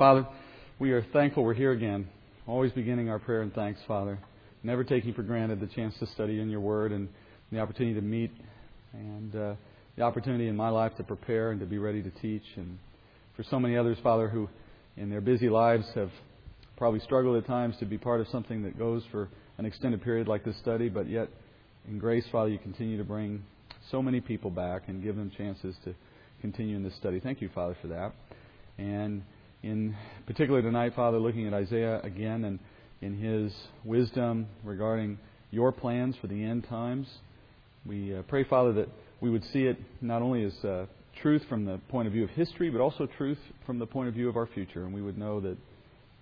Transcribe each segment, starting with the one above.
Father, we are thankful we're here again, always beginning our prayer and thanks, Father. Never taking for granted the chance to study in your word and the opportunity to meet and uh, the opportunity in my life to prepare and to be ready to teach. And for so many others, Father, who in their busy lives have probably struggled at times to be part of something that goes for an extended period like this study, but yet in grace, Father, you continue to bring so many people back and give them chances to continue in this study. Thank you, Father, for that. And in particular tonight, Father, looking at Isaiah again and in his wisdom regarding your plans for the end times. We uh, pray, Father, that we would see it not only as uh, truth from the point of view of history, but also truth from the point of view of our future. And we would know that,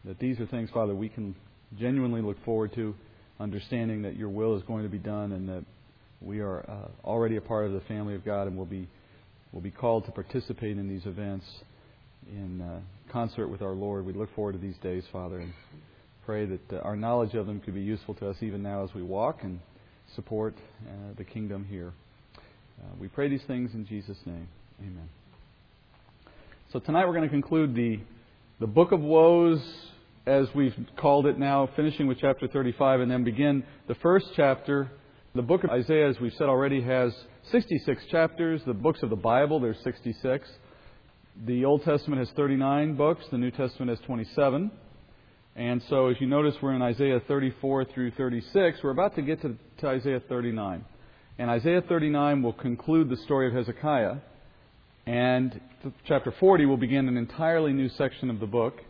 that these are things, Father, we can genuinely look forward to, understanding that your will is going to be done and that we are uh, already a part of the family of God and will be, will be called to participate in these events in uh, concert with our Lord. We look forward to these days, Father, and pray that uh, our knowledge of them could be useful to us even now as we walk and support uh, the kingdom here. Uh, we pray these things in Jesus' name. Amen. So tonight we're going to conclude the, the book of woes as we've called it now, finishing with chapter 35, and then begin the first chapter. The book of Isaiah, as we've said already, has 66 chapters. The books of the Bible, there's 66. The Old Testament has 39 books, the New Testament has 27. And so, as you notice, we're in Isaiah 34 through 36. We're about to get to, to Isaiah 39. And Isaiah 39 will conclude the story of Hezekiah. And chapter 40 will begin an entirely new section of the book.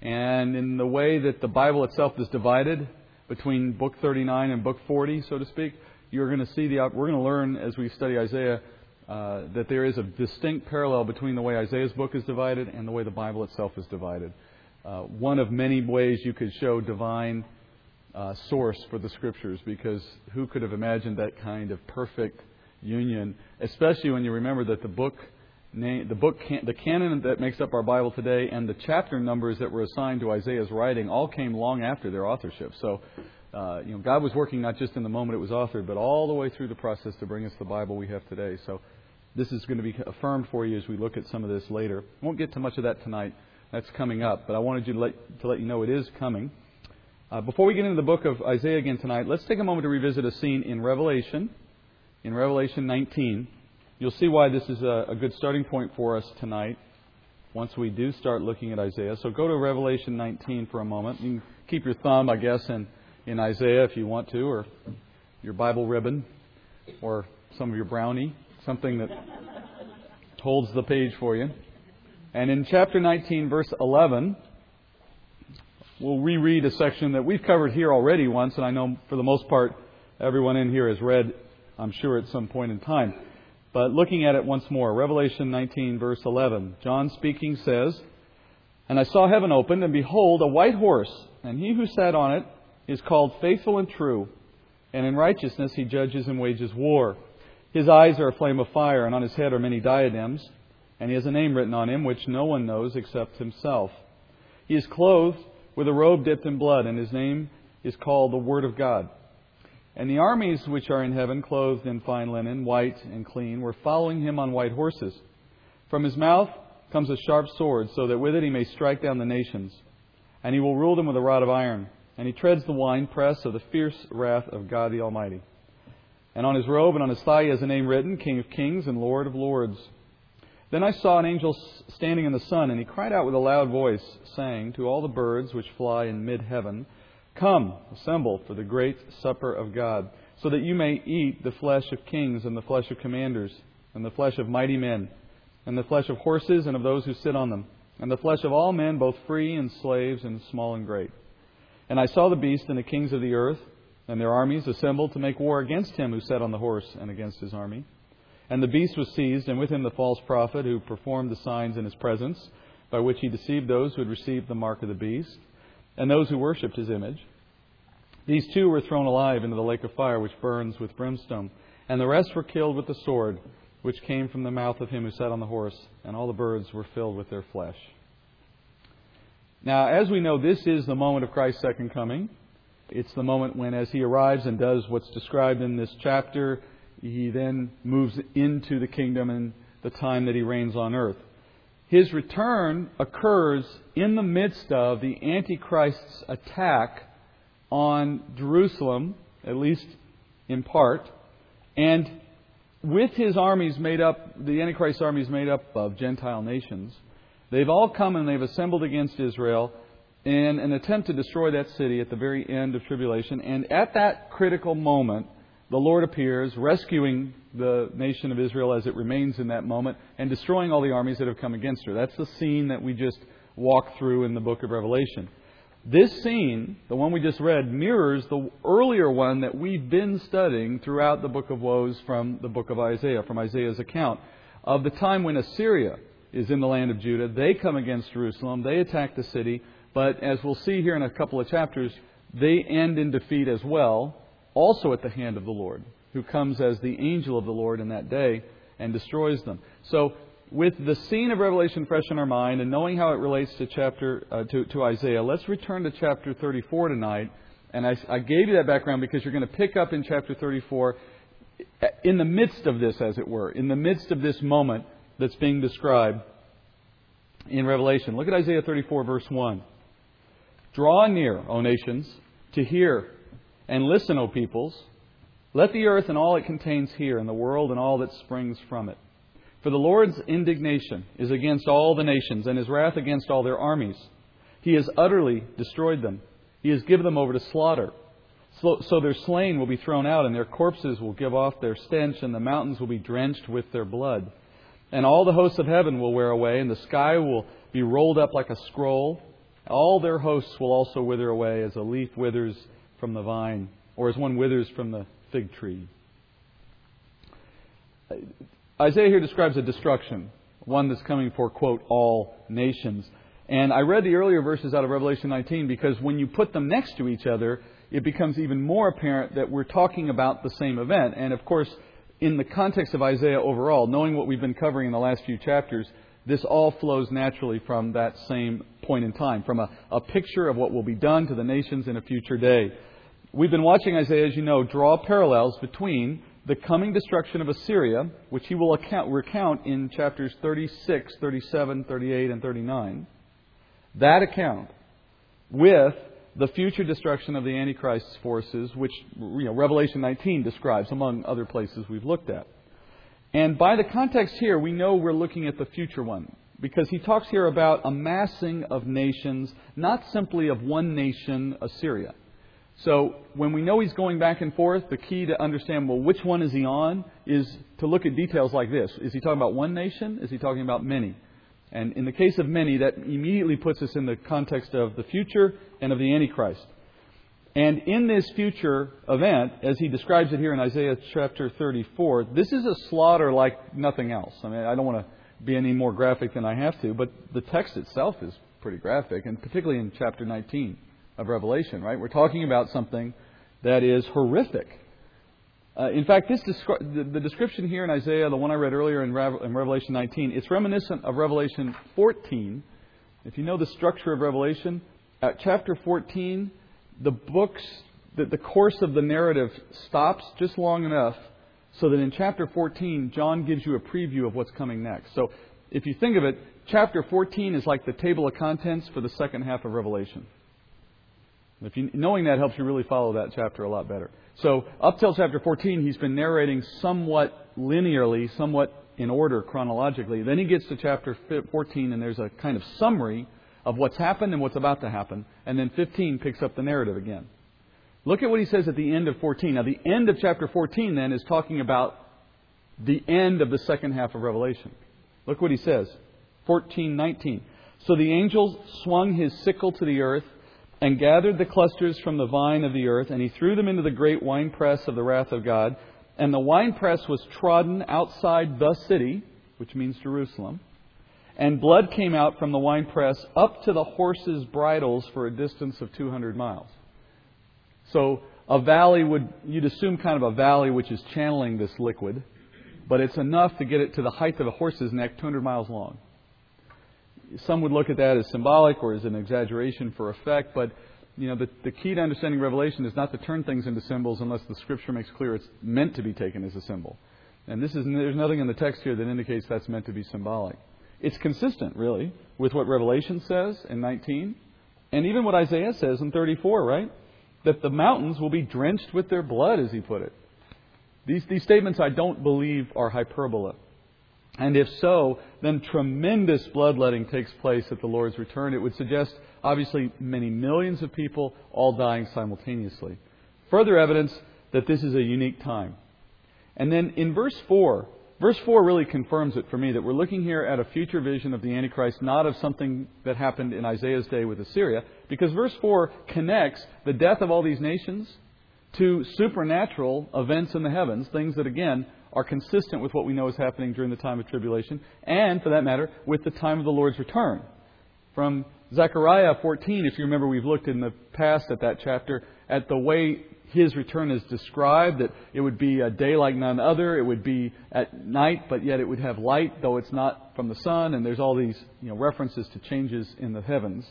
And in the way that the Bible itself is divided between book 39 and book 40, so to speak, you're going to see the, we're going to learn as we study Isaiah uh, that there is a distinct parallel between the way Isaiah's book is divided and the way the Bible itself is divided. Uh, one of many ways you could show divine uh, source for the scriptures, because who could have imagined that kind of perfect union? Especially when you remember that the book, the book, the canon that makes up our Bible today, and the chapter numbers that were assigned to Isaiah's writing all came long after their authorship. So. Uh, you know, God was working not just in the moment it was authored, but all the way through the process to bring us the Bible we have today. So this is going to be affirmed for you as we look at some of this later. I won't get to much of that tonight. That's coming up, but I wanted you to let, to let you know it is coming. Uh, before we get into the book of Isaiah again tonight, let's take a moment to revisit a scene in Revelation, in Revelation 19. You'll see why this is a, a good starting point for us tonight once we do start looking at Isaiah. So go to Revelation 19 for a moment. You can keep your thumb, I guess, in, in Isaiah if you want to, or your Bible ribbon, or some of your brownie something that holds the page for you. And in chapter 19, verse 11, we'll reread a section that we've covered here already once, and I know for the most part everyone in here has read, I'm sure, at some point in time. But looking at it once more, Revelation 19, verse 11, John speaking says, And I saw heaven opened, and behold, a white horse, and he who sat on it is called faithful and true, and in righteousness he judges and wages war. His eyes are a flame of fire, and on his head are many diadems, and he has a name written on him which no one knows except himself. He is clothed with a robe dipped in blood, and his name is called the Word of God. And the armies which are in heaven, clothed in fine linen, white and clean, were following him on white horses. From his mouth comes a sharp sword, so that with it he may strike down the nations. And he will rule them with a rod of iron. And he treads the winepress of the fierce wrath of God the Almighty. And on his robe and on his thigh he has a name written King of Kings and Lord of Lords. Then I saw an angel standing in the sun, and he cried out with a loud voice, saying to all the birds which fly in mid heaven, Come, assemble for the great supper of God, so that you may eat the flesh of kings and the flesh of commanders, and the flesh of mighty men, and the flesh of horses and of those who sit on them, and the flesh of all men, both free and slaves, and small and great. And I saw the beast and the kings of the earth and their armies assembled to make war against him who sat on the horse and against his army. And the beast was seized, and with him the false prophet who performed the signs in his presence, by which he deceived those who had received the mark of the beast, and those who worshipped his image. These two were thrown alive into the lake of fire which burns with brimstone, and the rest were killed with the sword which came from the mouth of him who sat on the horse, and all the birds were filled with their flesh. Now, as we know, this is the moment of Christ's second coming. It's the moment when, as he arrives and does what's described in this chapter, he then moves into the kingdom and the time that he reigns on earth. his return occurs in the midst of the Antichrist's attack on Jerusalem, at least in part, and with his armies made up, the Antichrist's armies made up of Gentile nations. They've all come and they've assembled against Israel in an attempt to destroy that city at the very end of tribulation. And at that critical moment, the Lord appears, rescuing the nation of Israel as it remains in that moment, and destroying all the armies that have come against her. That's the scene that we just walked through in the book of Revelation. This scene, the one we just read, mirrors the earlier one that we've been studying throughout the book of woes from the book of Isaiah, from Isaiah's account, of the time when Assyria is in the land of Judah. They come against Jerusalem, they attack the city, but as we'll see here in a couple of chapters, they end in defeat as well, also at the hand of the Lord, who comes as the angel of the Lord in that day and destroys them. So, with the scene of Revelation fresh in our mind and knowing how it relates to chapter uh, to, to, Isaiah, let's return to chapter 34 tonight. And I, I gave you that background because you're going to pick up in chapter 34 in the midst of this, as it were, in the midst of this moment that's being described in Revelation. Look at Isaiah 34, verse 1. Draw near, O nations, to hear, and listen, O peoples. Let the earth and all it contains hear, and the world and all that springs from it. For the Lord's indignation is against all the nations, and his wrath against all their armies. He has utterly destroyed them. He has given them over to slaughter. So, so their slain will be thrown out, and their corpses will give off their stench, and the mountains will be drenched with their blood. And all the hosts of heaven will wear away, and the sky will be rolled up like a scroll all their hosts will also wither away as a leaf withers from the vine, or as one withers from the fig tree. Isaiah here describes a destruction, one that's coming for, quote, all nations. And I read the earlier verses out of Revelation 19 because when you put them next to each other, it becomes even more apparent that we're talking about the same event. And of course, in the context of Isaiah overall, knowing what we've been covering in the last few chapters, this all flows naturally from that same point in time, from a, a picture of what will be done to the nations in a future day. We've been watching Isaiah, as you know, draw parallels between the coming destruction of Assyria, which he will account, recount in chapters 36, 37, 38, and 39, that account with the future destruction of the Antichrist's forces, which you know, Revelation 19 describes, among other places we've looked at. And by the context here, we know we're looking at the future one. Because he talks here about amassing of nations, not simply of one nation, Assyria. So when we know he's going back and forth, the key to understand, well, which one is he on, is to look at details like this. Is he talking about one nation? Is he talking about many? And in the case of many, that immediately puts us in the context of the future and of the Antichrist. And in this future event, as he describes it here in Isaiah chapter 34, this is a slaughter like nothing else. I mean, I don't want to be any more graphic than I have to, but the text itself is pretty graphic, and particularly in chapter 19 of Revelation, right? We're talking about something that is horrific. Uh, in fact, this descri- the, the, description here in Isaiah, the one I read earlier in, Re- in Revelation 19, it's reminiscent of Revelation 14. If you know the structure of Revelation, at chapter 14, the books, the, the course of the narrative stops just long enough so that in chapter 14, John gives you a preview of what's coming next. So if you think of it, chapter 14 is like the table of contents for the second half of Revelation. If you, knowing that helps you really follow that chapter a lot better. So up till chapter 14, he's been narrating somewhat linearly, somewhat in order chronologically. Then he gets to chapter 14, and there's a kind of summary of what's happened and what's about to happen. And then 15 picks up the narrative again. Look at what he says at the end of 14. Now, the end of chapter 14 then is talking about the end of the second half of Revelation. Look what he says. 14:19. So the angel swung his sickle to the earth and gathered the clusters from the vine of the earth, and he threw them into the great winepress of the wrath of God. And the winepress was trodden outside the city, which means Jerusalem and blood came out from the winepress up to the horses' bridles for a distance of 200 miles. So a valley would, you'd assume kind of a valley which is channeling this liquid, but it's enough to get it to the height of a horse's neck, 200 miles long. Some would look at that as symbolic or as an exaggeration for effect, but you know, the, the key to understanding Revelation is not to turn things into symbols unless the Scripture makes clear it's meant to be taken as a symbol. And this is, there's nothing in the text here that indicates that's meant to be symbolic. It's consistent, really, with what Revelation says in 19, and even what Isaiah says in 34, right? That the mountains will be drenched with their blood, as he put it. These, these statements I don't believe are hyperbole. And if so, then tremendous bloodletting takes place at the Lord's return. It would suggest, obviously, many millions of people all dying simultaneously. Further evidence that this is a unique time. And then in verse 4, verse 4 really confirms it for me that we're looking here at a future vision of the Antichrist, not of something that happened in Isaiah's day with Assyria, because verse 4 connects the death of all these nations to supernatural events in the heavens, things that, again, are consistent with what we know is happening during the time of tribulation, and, for that matter, with the time of the Lord's return. From Zechariah 14, if you remember, we've looked in the past at that chapter at the way his return is described, that it would be a day like none other, it would be at night, but yet it would have light, though it's not from the sun, and there's all these you know, references to changes in the heavens.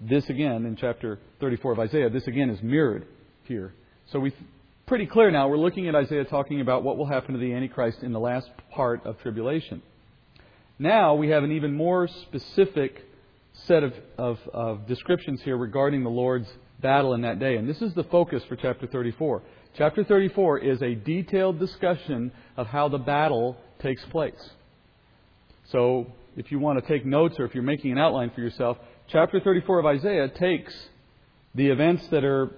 This again, in chapter 34 of Isaiah, this again is mirrored here. So we pretty clear now. We're looking at Isaiah talking about what will happen to the Antichrist in the last part of tribulation. Now we have an even more specific set of, of, of descriptions here regarding the Lord's battle in that day. And this is the focus for chapter 34. Chapter 34 is a detailed discussion of how the battle takes place. So, if you want to take notes or if you're making an outline for yourself, chapter 34 of Isaiah takes the events that are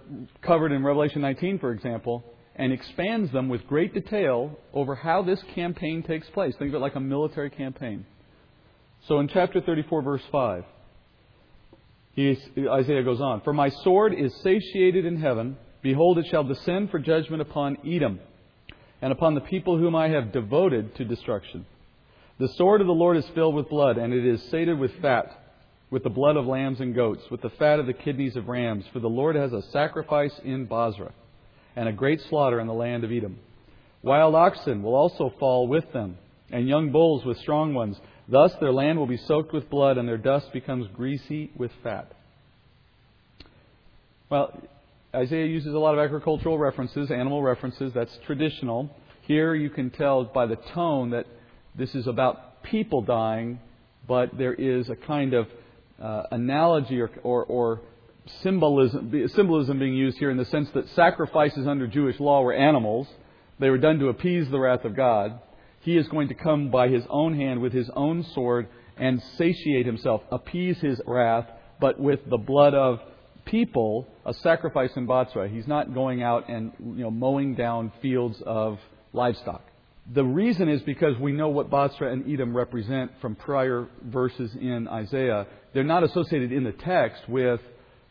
covered in Revelation 19, for example, and expands them with great detail over how this campaign takes place. Think of it like a military campaign. So in chapter 34, verse 5, Isaiah goes on For my sword is satiated in heaven. Behold, it shall descend for judgment upon Edom and upon the people whom I have devoted to destruction. The sword of the Lord is filled with blood, and it is sated with fat with the blood of lambs and goats, with the fat of the kidneys of rams. For the Lord has a sacrifice in Bozrah, and a great slaughter in the land of Edom. Wild oxen will also fall with them, and young bulls with strong ones. Thus their land will be soaked with blood, and their dust becomes greasy with fat. Well, Isaiah uses a lot of agricultural references, animal references. That's traditional. Here you can tell by the tone that this is about people dying, but there is a kind of uh, analogy or, or, or symbolism, symbolism being used here in the sense that sacrifices under Jewish law were animals. They were done to appease the wrath of God. He is going to come by his own hand with his own sword and satiate himself, appease his wrath, but with the blood of people, a sacrifice in Bozrah. He's not going out and you know, mowing down fields of livestock. The reason is because we know what Bozrah and Edom represent from prior verses in Isaiah. They're not associated in the text with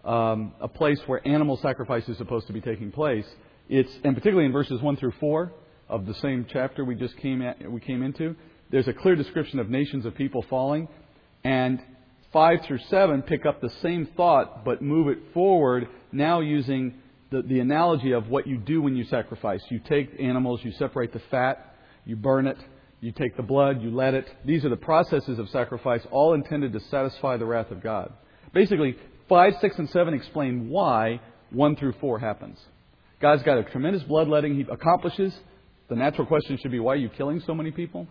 um, a place where animal sacrifice is supposed to be taking place. It's, and particularly in verses 1 through 4 of the same chapter we just came, at, we came into, there's a clear description of nations of people falling. And 5 through 7 pick up the same thought but move it forward, now using the, the analogy of what you do when you sacrifice. You take animals, you separate the fat, you burn it, you take the blood, you let it. These are the processes of sacrifice, all intended to satisfy the wrath of God. Basically, 5, 6, and 7 explain why 1 through 4 happens. God's got a tremendous bloodletting he accomplishes. The natural question should be why are you killing so many people?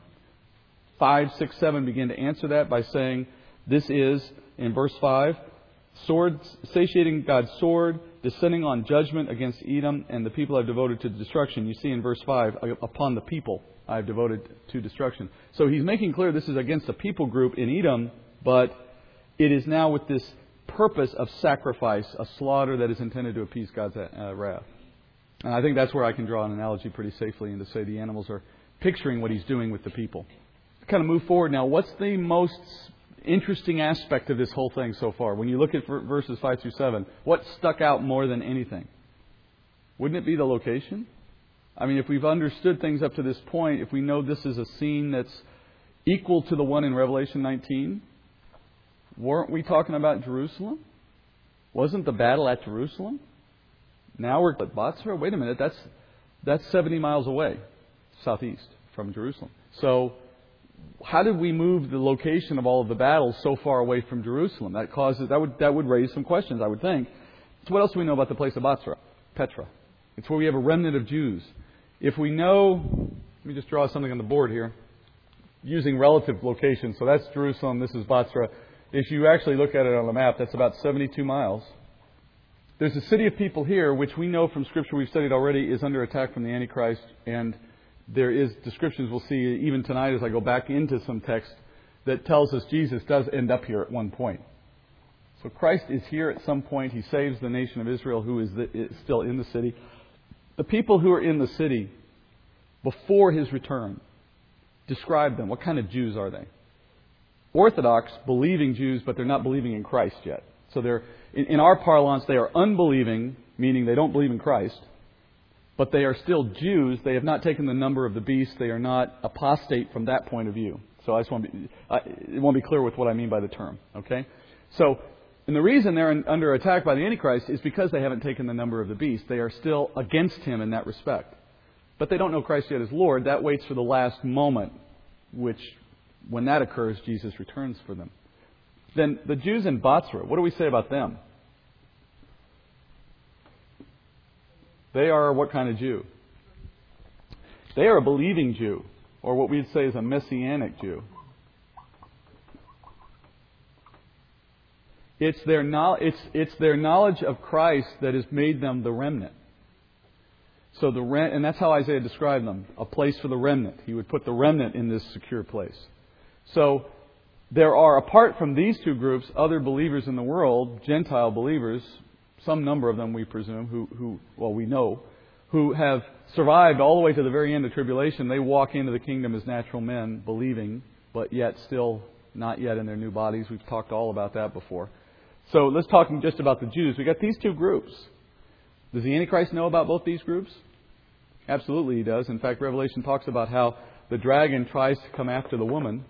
5, 6, 7 begin to answer that by saying, This is, in verse 5, sword, satiating God's sword, descending on judgment against Edom and the people I've devoted to destruction. You see in verse 5, upon the people I've devoted to destruction. So he's making clear this is against a people group in Edom, but it is now with this purpose of sacrifice, a slaughter that is intended to appease God's uh, wrath. And I think that's where I can draw an analogy pretty safely and to say the animals are picturing what he's doing with the people. Kind of move forward now. What's the most interesting aspect of this whole thing so far? When you look at verses 5 through 7, what stuck out more than anything? Wouldn't it be the location? I mean, if we've understood things up to this point, if we know this is a scene that's equal to the one in Revelation 19, weren't we talking about Jerusalem? Wasn't the battle at Jerusalem? Now we're at Bozrah? Wait a minute, that's, that's 70 miles away, southeast from Jerusalem. So, how did we move the location of all of the battles so far away from Jerusalem? That causes that would that would raise some questions, I would think. So what else do we know about the place of Bozrah? Petra. It's where we have a remnant of Jews. If we know, let me just draw something on the board here. using relative locations. So that's Jerusalem, this is Bozrah. If you actually look at it on the map, that's about 72 miles. There's a city of people here, which we know from Scripture we've studied already, is under attack from the Antichrist, and there is descriptions we'll see even tonight as I go back into some text that tells us Jesus does end up here at one point. So Christ is here at some point. He saves the nation of Israel who is, the, is still in the city. The people who are in the city before his return, describe them. What kind of Jews are they? Orthodox, believing Jews, but they're not believing in Christ yet. So they're, in, in our parlance, they are unbelieving, meaning they don't believe in Christ but they are still Jews. They have not taken the number of the beast. They are not apostate from that point of view. So I just want to be, I, won't be clear with what I mean by the term. Okay? So, and the reason they're in, under attack by the Antichrist is because they haven't taken the number of the beast. They are still against him in that respect. But they don't know Christ yet as Lord. That waits for the last moment, which, when that occurs, Jesus returns for them. Then the Jews in Bozrah, what do we say about them? They are what kind of Jew? They are a believing Jew, or what we'd say is a messianic Jew. It's their, it's, it's their knowledge of Christ that has made them the remnant. So the and that's how Isaiah described them, a place for the remnant. He would put the remnant in this secure place. So there are, apart from these two groups, other believers in the world, Gentile believers, some number of them, we presume, who, who, well, we know, who have survived all the way to the very end of tribulation. They walk into the kingdom as natural men, believing, but yet still not yet in their new bodies. We've talked all about that before. So let's talk just about the Jews. We've got these two groups. Does the Antichrist know about both these groups? Absolutely, he does. In fact, Revelation talks about how the dragon tries to come after the woman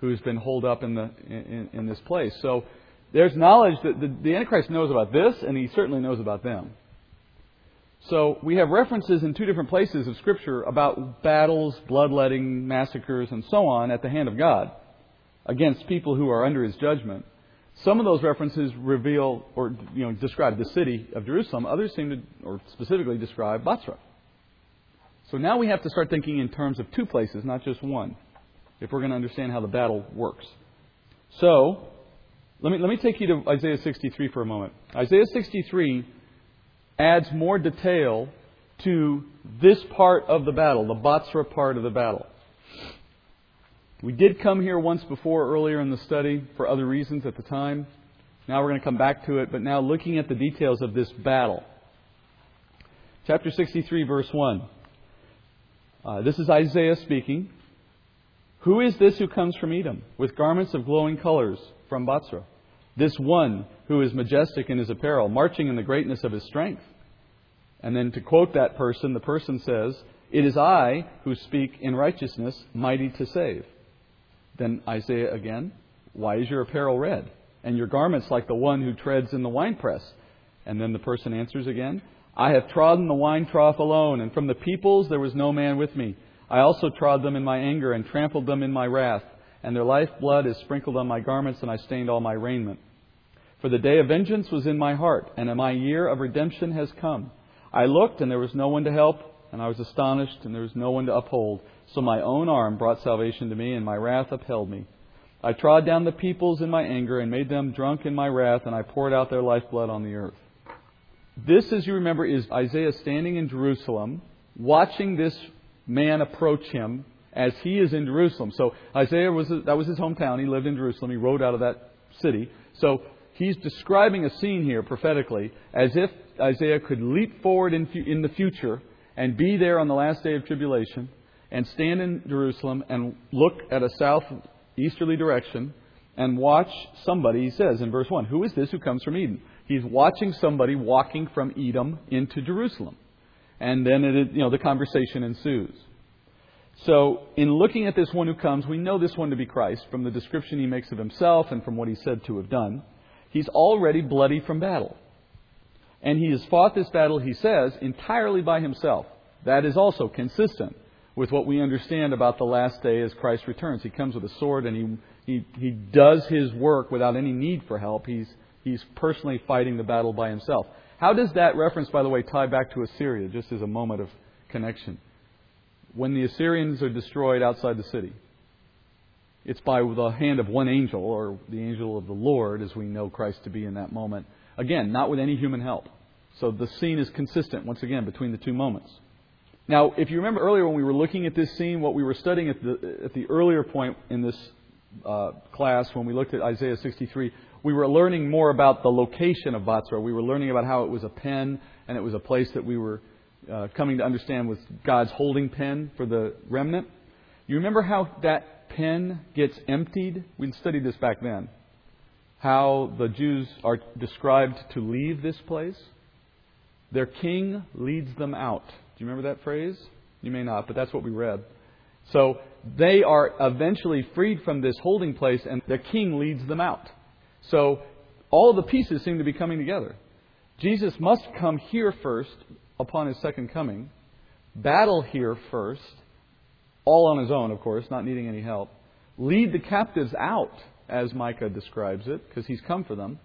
who's been holed up in, the, in, in this place. So there's knowledge that the, the Antichrist knows about this, and he certainly knows about them. So we have references in two different places of Scripture about battles, bloodletting, massacres, and so on at the hand of God against people who are under his judgment. Some of those references reveal or you know describe the city of Jerusalem. Others seem to, or specifically describe Bozrah. So now we have to start thinking in terms of two places, not just one, if we're going to understand how the battle works. So let me, let me take you to Isaiah 63 for a moment. Isaiah 63 adds more detail to this part of the battle, the Bozrah part of the battle. We did come here once before earlier in the study for other reasons at the time. Now we're going to come back to it, but now looking at the details of this battle. Chapter 63, verse 1. Uh, this is Isaiah speaking. Who is this who comes from Edom with garments of glowing colors? from Bozrah. This one who is majestic in his apparel, marching in the greatness of his strength. And then to quote that person, the person says, It is I who speak in righteousness, mighty to save. Then Isaiah again, Why is your apparel red? And your garments like the one who treads in the winepress? And then the person answers again, I have trodden the wine trough alone, and from the peoples there was no man with me. I also trod them in my anger and trampled them in my wrath and their lifeblood is sprinkled on my garments, and I stained all my raiment. For the day of vengeance was in my heart, and my year of redemption has come. I looked, and there was no one to help, and I was astonished, and there was no one to uphold. So my own arm brought salvation to me, and my wrath upheld me. I trod down the peoples in my anger, and made them drunk in my wrath, and I poured out their lifeblood on the earth. This, as you remember, is Isaiah standing in Jerusalem, watching this man approach him as he is in Jerusalem. So Isaiah was that was his hometown. He lived in Jerusalem. He rode out of that city. So he's describing a scene here prophetically as if Isaiah could leap forward in, in the future and be there on the last day of tribulation and stand in Jerusalem and look at a southeasterly direction and watch somebody, he says in verse 1, Who is this who comes from Edom? He's watching somebody walking from Edom into Jerusalem. And then it, you know, the conversation ensues. So, in looking at this one who comes, we know this one to be Christ from the description he makes of himself and from what he's said to have done. He's already bloody from battle. And he has fought this battle, he says, entirely by himself. That is also consistent with what we understand about the last day as Christ returns. He comes with a sword and he, he, he does his work without any need for help. He's, he's personally fighting the battle by himself. How does that reference, by the way, tie back to Assyria, just as a moment of connection? when the Assyrians are destroyed outside the city. it's by the hand of one angel, or the angel of the Lord, as we know Christ to be in that moment. Again, not with any human help. So the scene is consistent, once again, between the two moments. Now, if you remember earlier when we were looking at this scene, what we were studying at the, at the earlier point in this uh, class, when we looked at Isaiah 63, we were learning more about the location of Bozrah. We were learning about how it was a pen, and it was a place that we were uh, coming to understand was God's holding pen for the remnant. You remember how that pen gets emptied? We studied this back then. How the Jews are described to leave this place. Their king leads them out. Do you remember that phrase? You may not, but that's what we read. So they are eventually freed from this holding place, and their king leads them out. So all the pieces seem to be coming together. Jesus must come here first upon his second coming, battle here first, all on his own, of course, not needing any help, lead the captives out, as Micah describes it, because he's come for them,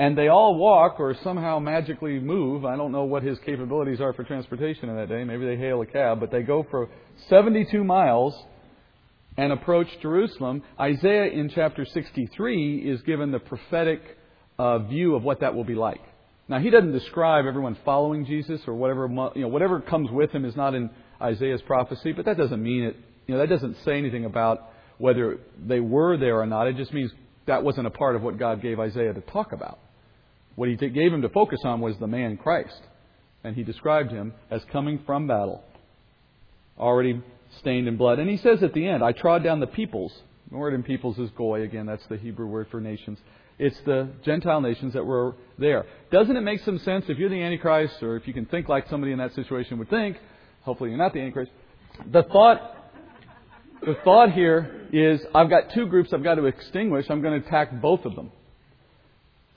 and they all walk or somehow magically move. I don't know what his capabilities are for transportation in that day. Maybe they hail a cab, but they go for 72 miles and approach Jerusalem. Isaiah in chapter 63 is given the prophetic uh, view of what that will be like. Now he doesn't describe everyone following Jesus or whatever you know whatever comes with him is not in Isaiah's prophecy, but that doesn't mean it. You know that doesn't say anything about whether they were there or not. It just means that wasn't a part of what God gave Isaiah to talk about. What he gave him to focus on was the man Christ, and he described him as coming from battle, already stained in blood. And he says at the end, "I trod down the peoples." The word in peoples is goy again. That's the Hebrew word for nations. It's the Gentile nations that were there. Doesn't it make some sense if you're the Antichrist, or if you can think like somebody in that situation would think? Hopefully, you're not the Antichrist. The thought, the thought here is, I've got two groups I've got to extinguish. I'm going to attack both of them.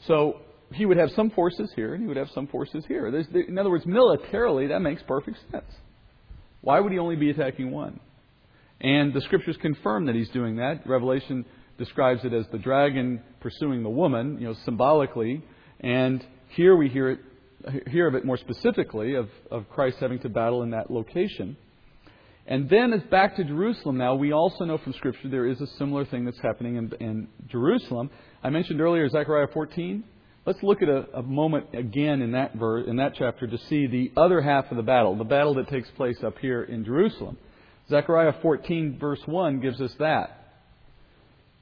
So he would have some forces here, and he would have some forces here. There's, in other words, militarily, that makes perfect sense. Why would he only be attacking one? And the scriptures confirm that he's doing that. Revelation describes it as the dragon pursuing the woman, you know, symbolically. And here we hear it, hear of it more specifically of, of Christ having to battle in that location. And then, as back to Jerusalem now, we also know from Scripture there is a similar thing that's happening in, in Jerusalem. I mentioned earlier Zechariah 14. Let's look at a, a moment again in that in that chapter to see the other half of the battle, the battle that takes place up here in Jerusalem. Zechariah 14 verse 1 gives us that.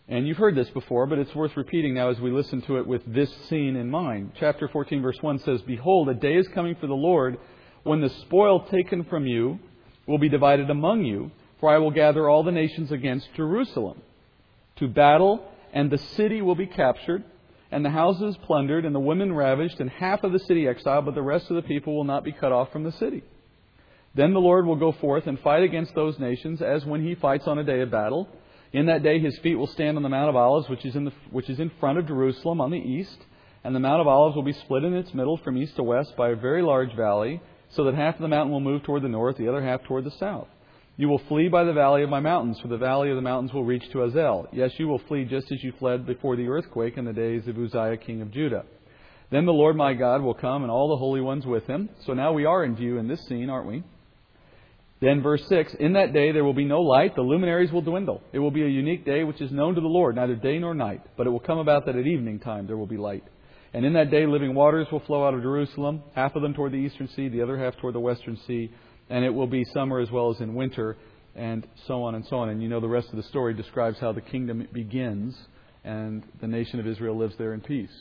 And you've heard this before, but it's worth repeating now as we listen to it with this scene in mind. Chapter 14, verse 1 says, Behold, a day is coming for the Lord when the spoil taken from you will be divided among you, for I will gather all the nations against Jerusalem to battle, and the city will be captured, and the houses plundered, and the women ravished, and half of the city exiled, but the rest of the people will not be cut off from the city. Then the Lord will go forth and fight against those nations as when he fights on a day of battle in that day his feet will stand on the Mount of Olives, which is, in the, which is in front of Jerusalem on the east, and the Mount of Olives will be split in its middle from east to west by a very large valley, so that half of the mountain will move toward the north, the other half toward the south. You will flee by the valley of my mountains, for the valley of the mountains will reach to Azel. Yes, you will flee just as you fled before the earthquake in the days of Uzziah king of Judah. Then the Lord my God will come, and all the holy ones with him. So now we are in view in this scene, aren't we? Then, verse 6 In that day there will be no light, the luminaries will dwindle. It will be a unique day which is known to the Lord, neither day nor night. But it will come about that at evening time there will be light. And in that day living waters will flow out of Jerusalem, half of them toward the eastern sea, the other half toward the western sea. And it will be summer as well as in winter, and so on and so on. And you know the rest of the story describes how the kingdom begins, and the nation of Israel lives there in peace.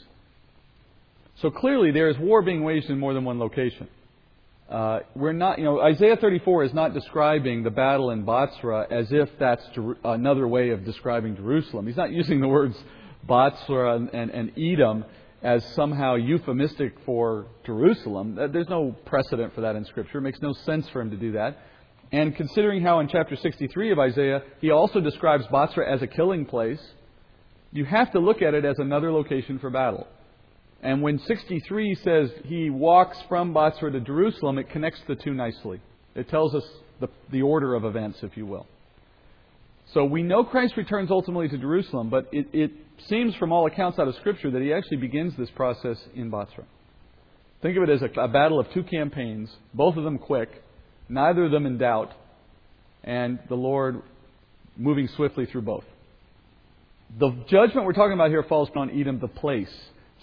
So clearly there is war being waged in more than one location. Uh, we're not, you know, Isaiah 34 is not describing the battle in Bozrah as if that's another way of describing Jerusalem. He's not using the words Bozrah and, and, and Edom as somehow euphemistic for Jerusalem. Uh, there's no precedent for that in Scripture. It makes no sense for him to do that. And considering how in chapter 63 of Isaiah he also describes Bozrah as a killing place, you have to look at it as another location for battle. And when 63 says he walks from Bozrah to Jerusalem, it connects the two nicely. It tells us the, the order of events, if you will. So we know Christ returns ultimately to Jerusalem, but it, it seems from all accounts out of Scripture that he actually begins this process in Bozrah. Think of it as a, a battle of two campaigns, both of them quick, neither of them in doubt, and the Lord moving swiftly through both. the judgment we're talking about here falls upon Edom, the place.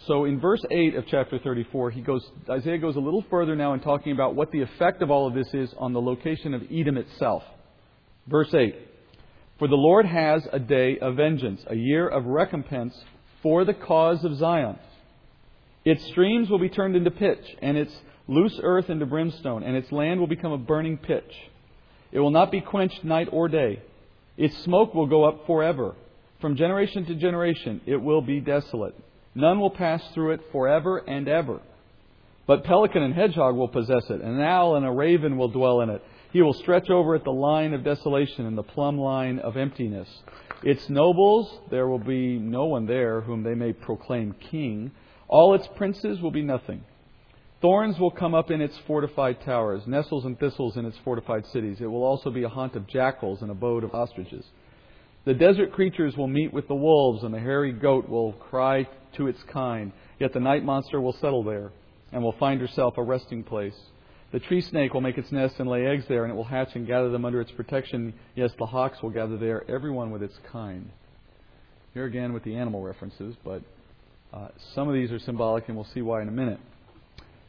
So in verse 8 of chapter 34, he goes, Isaiah goes a little further now in talking about what the effect of all of this is on the location of Edom itself. Verse 8 For the Lord has a day of vengeance, a year of recompense for the cause of Zion. Its streams will be turned into pitch, and its loose earth into brimstone, and its land will become a burning pitch. It will not be quenched night or day. Its smoke will go up forever. From generation to generation, it will be desolate. None will pass through it forever and ever. But pelican and hedgehog will possess it, and an owl and a raven will dwell in it. He will stretch over it the line of desolation and the plumb line of emptiness. Its nobles, there will be no one there whom they may proclaim king. All its princes will be nothing. Thorns will come up in its fortified towers, nettles and thistles in its fortified cities. It will also be a haunt of jackals and abode of ostriches. The desert creatures will meet with the wolves, and the hairy goat will cry to its kind. Yet the night monster will settle there, and will find herself a resting place. The tree snake will make its nest and lay eggs there, and it will hatch and gather them under its protection. Yes, the hawks will gather there, everyone with its kind. Here again with the animal references, but uh, some of these are symbolic, and we'll see why in a minute.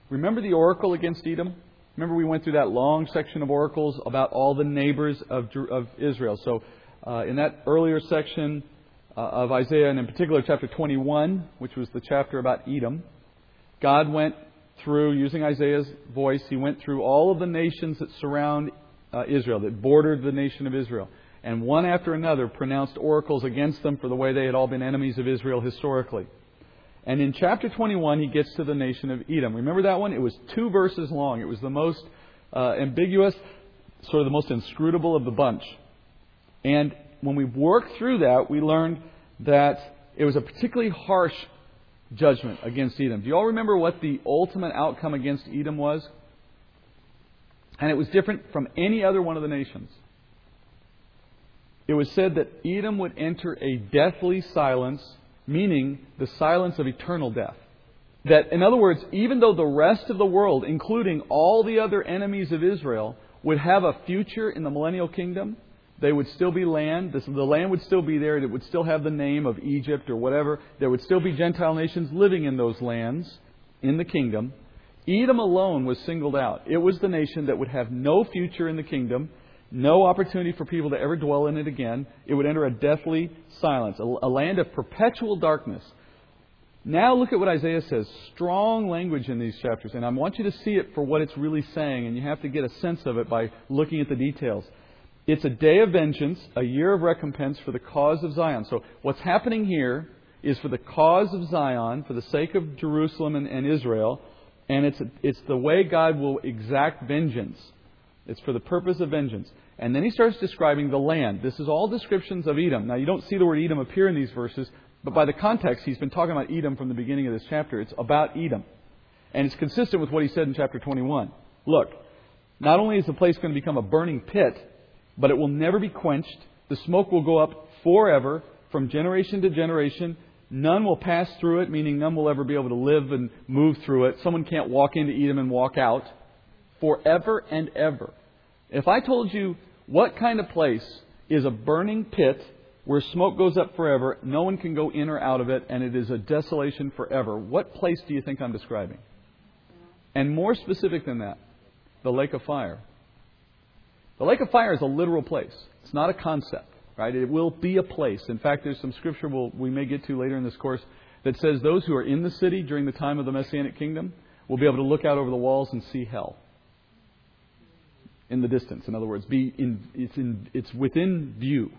Remember the oracle against Edom? Remember we went through that long section of oracles about all the neighbors of, of Israel. So uh, in that earlier section uh, of Isaiah, and in particular chapter 21, which was the chapter about Edom, God went through, using Isaiah's voice, he went through all of the nations that surround uh, Israel, that bordered the nation of Israel. And one after another pronounced oracles against them for the way they had all been enemies of Israel historically. And in chapter 21, he gets to the nation of Edom. Remember that one? It was two verses long. It was the most uh, ambiguous, sort of the most inscrutable of the bunch. And when we worked through that, we learned that it was a particularly harsh judgment against Edom. Do you all remember what the ultimate outcome against Edom was? And it was different from any other one of the nations. It was said that Edom would enter a deathly silence meaning the silence of eternal death. That, in other words, even though the rest of the world, including all the other enemies of Israel, would have a future in the millennial kingdom, they would still be land. The land would still be there. It would still have the name of Egypt or whatever. There would still be Gentile nations living in those lands in the kingdom. Edom alone was singled out. It was the nation that would have no future in the kingdom no opportunity for people to ever dwell in it again. It would enter a deathly silence, a, a land of perpetual darkness. Now look at what Isaiah says. Strong language in these chapters, and I want you to see it for what it's really saying, and you have to get a sense of it by looking at the details. It's a day of vengeance, a year of recompense for the cause of Zion. So what's happening here is for the cause of Zion, for the sake of Jerusalem and, and Israel, and it's, it's the way God will exact vengeance. It's for the purpose of vengeance. And then he starts describing the land. This is all descriptions of Edom. Now, you don't see the word Edom appear in these verses, but by the context, he's been talking about Edom from the beginning of this chapter. It's about Edom. And it's consistent with what he said in chapter 21. Look, not only is the place going to become a burning pit, but it will never be quenched. The smoke will go up forever, from generation to generation. None will pass through it, meaning none will ever be able to live and move through it. Someone can't walk into Edom and walk out. Forever and ever. If I told you what kind of place is a burning pit where smoke goes up forever, no one can go in or out of it, and it is a desolation forever, what place do you think I'm describing? And more specific than that, the lake of fire. The lake of fire is a literal place. It's not a concept, right? It will be a place. In fact, there's some scripture we'll, we may get to later in this course that says those who are in the city during the time of the Messianic kingdom will be able to look out over the walls and see hell in the distance. In other words, be in, it's, in, it's within view.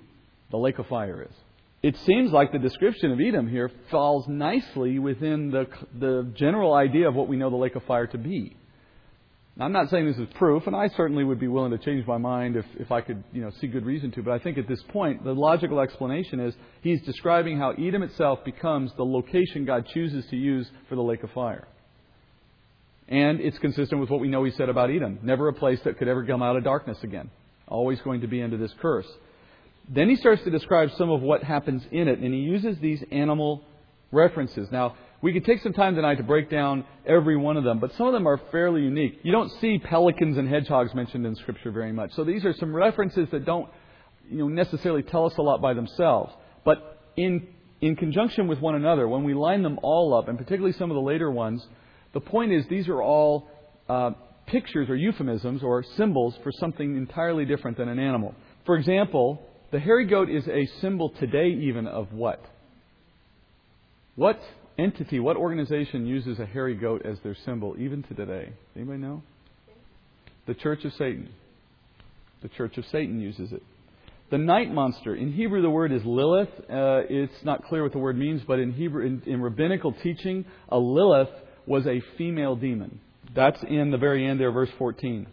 The lake of fire is. It seems like the description of Edom here falls nicely within the, the general idea of what we know the lake of fire to be. Now, I'm not saying this is proof, and I certainly would be willing to change my mind if, if I could you know, see good reason to, but I think at this point, the logical explanation is he's describing how Edom itself becomes the location God chooses to use for the lake of fire. And it's consistent with what we know he said about Edom. Never a place that could ever come out of darkness again. Always going to be under this curse. Then he starts to describe some of what happens in it, and he uses these animal references. Now, we could take some time tonight to break down every one of them, but some of them are fairly unique. You don't see pelicans and hedgehogs mentioned in Scripture very much. So these are some references that don't you know, necessarily tell us a lot by themselves. But in, in conjunction with one another, when we line them all up, and particularly some of the later ones, the point is these are all uh, pictures or euphemisms or symbols for something entirely different than an animal. For example, the hairy goat is a symbol today, even of what? What entity, what organization uses a hairy goat as their symbol, even to today? Anybody know? The Church of Satan. The Church of Satan uses it. The night monster. In Hebrew, the word is Lilith. Uh, it's not clear what the word means, but in Hebrew, in, in rabbinical teaching, a Lilith was a female demon. That's in the very end there, verse 14.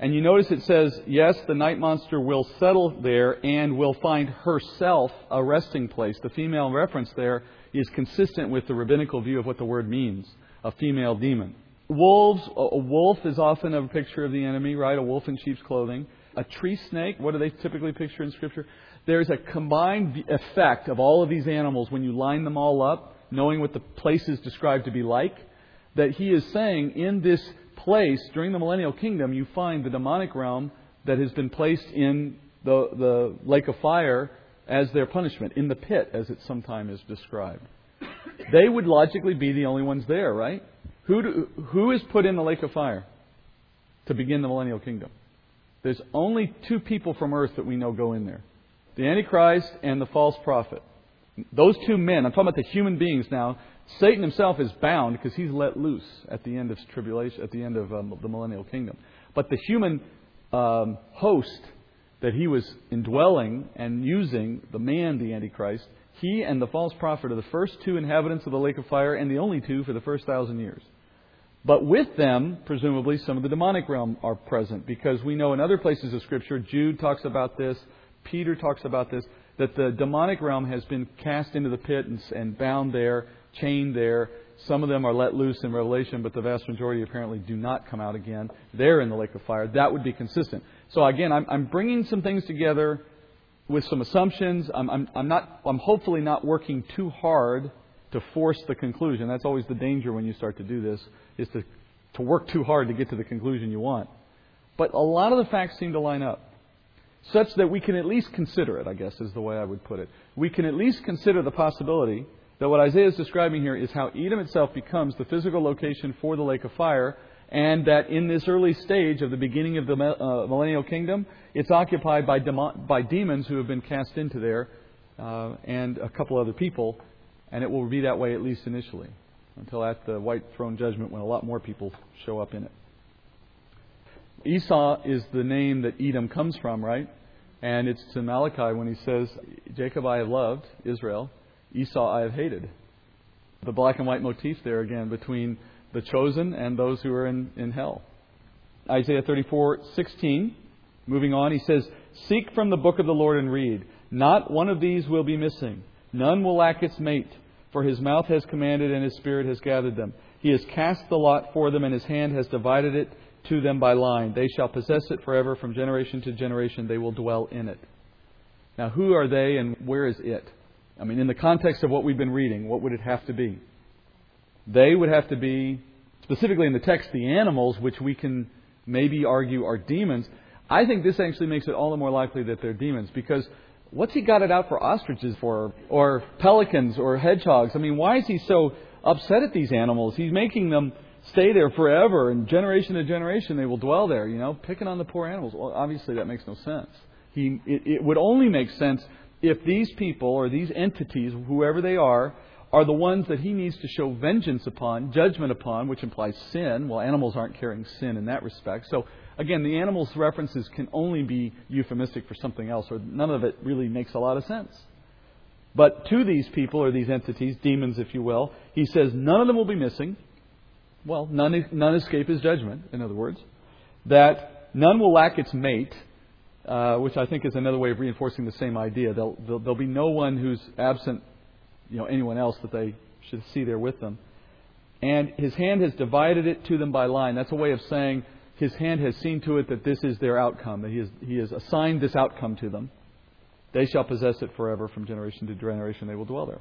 And you notice it says, yes, the night monster will settle there and will find herself a resting place. The female reference there is consistent with the rabbinical view of what the word means a female demon. Wolves, a wolf is often a picture of the enemy, right? A wolf in sheep's clothing. A tree snake, what do they typically picture in Scripture? There's a combined effect of all of these animals when you line them all up, knowing what the place is described to be like, that he is saying in this place during the millennial kingdom, you find the demonic realm that has been placed in the, the lake of fire as their punishment, in the pit, as it sometimes is described. They would logically be the only ones there, right? Who, do, who is put in the lake of fire to begin the millennial kingdom? There's only two people from earth that we know go in there the Antichrist and the false prophet. Those two men, I'm talking about the human beings now, Satan himself is bound because he's let loose at the end of tribulation, at the end of um, the millennial kingdom. But the human um, host that he was indwelling and using, the man, the Antichrist, he and the false prophet are the first two inhabitants of the lake of fire and the only two for the first thousand years. But with them, presumably, some of the demonic realm are present because we know in other places of Scripture, Jude talks about this, Peter talks about this, that the demonic realm has been cast into the pit and, and bound there chained there. Some of them are let loose in Revelation, but the vast majority apparently do not come out again. They're in the lake of fire. That would be consistent. So again, I'm, I'm bringing some things together with some assumptions. I'm, I'm, I'm, not, I'm hopefully not working too hard to force the conclusion. That's always the danger when you start to do this, is to, to work too hard to get to the conclusion you want. But a lot of the facts seem to line up, such that we can at least consider it, I guess is the way I would put it. We can at least consider the possibility that what Isaiah is describing here is how Edom itself becomes the physical location for the lake of fire, and that in this early stage of the beginning of the uh, millennial kingdom, it's occupied by, by demons who have been cast into there, uh, and a couple other people, and it will be that way at least initially, until at the white throne judgment when a lot more people show up in it. Esau is the name that Edom comes from, right? And it's to Malachi when he says, Jacob I have loved, Israel, Esau I have hated. The black and white motif there again between the chosen and those who are in, in hell. Isaiah 34:16. Moving on, he says, "Seek from the book of the Lord and read. Not one of these will be missing. None will lack its mate, for his mouth has commanded and his spirit has gathered them. He has cast the lot for them and his hand has divided it to them by line. They shall possess it forever from generation to generation they will dwell in it." Now, who are they and where is it? I mean, in the context of what we've been reading, what would it have to be? They would have to be, specifically in the text, the animals, which we can maybe argue are demons. I think this actually makes it all the more likely that they're demons because what's he got it out for ostriches for, or pelicans, or hedgehogs? I mean, why is he so upset at these animals? He's making them stay there forever, and generation to generation they will dwell there, you know, picking on the poor animals. Well, obviously that makes no sense. He, it, it would only make sense if these people or these entities, whoever they are, are the ones that he needs to show vengeance upon, judgment upon, which implies sin. Well, animals aren't carrying sin in that respect. So, again, the animals' references can only be euphemistic for something else, or none of it really makes a lot of sense. But to these people, or these entities, demons, if you will, he says none of them will be missing. Well, none, none escape his judgment, in other words. That none will lack its mate uh, which I think is another way of reinforcing the same idea. There'll, there'll, there'll, be no one who's absent, you know, anyone else that they should see there with them. And his hand has divided it to them by line. That's a way of saying his hand has seen to it that this is their outcome, that he has, he has assigned this outcome to them. They shall possess it forever from generation to generation. They will dwell there.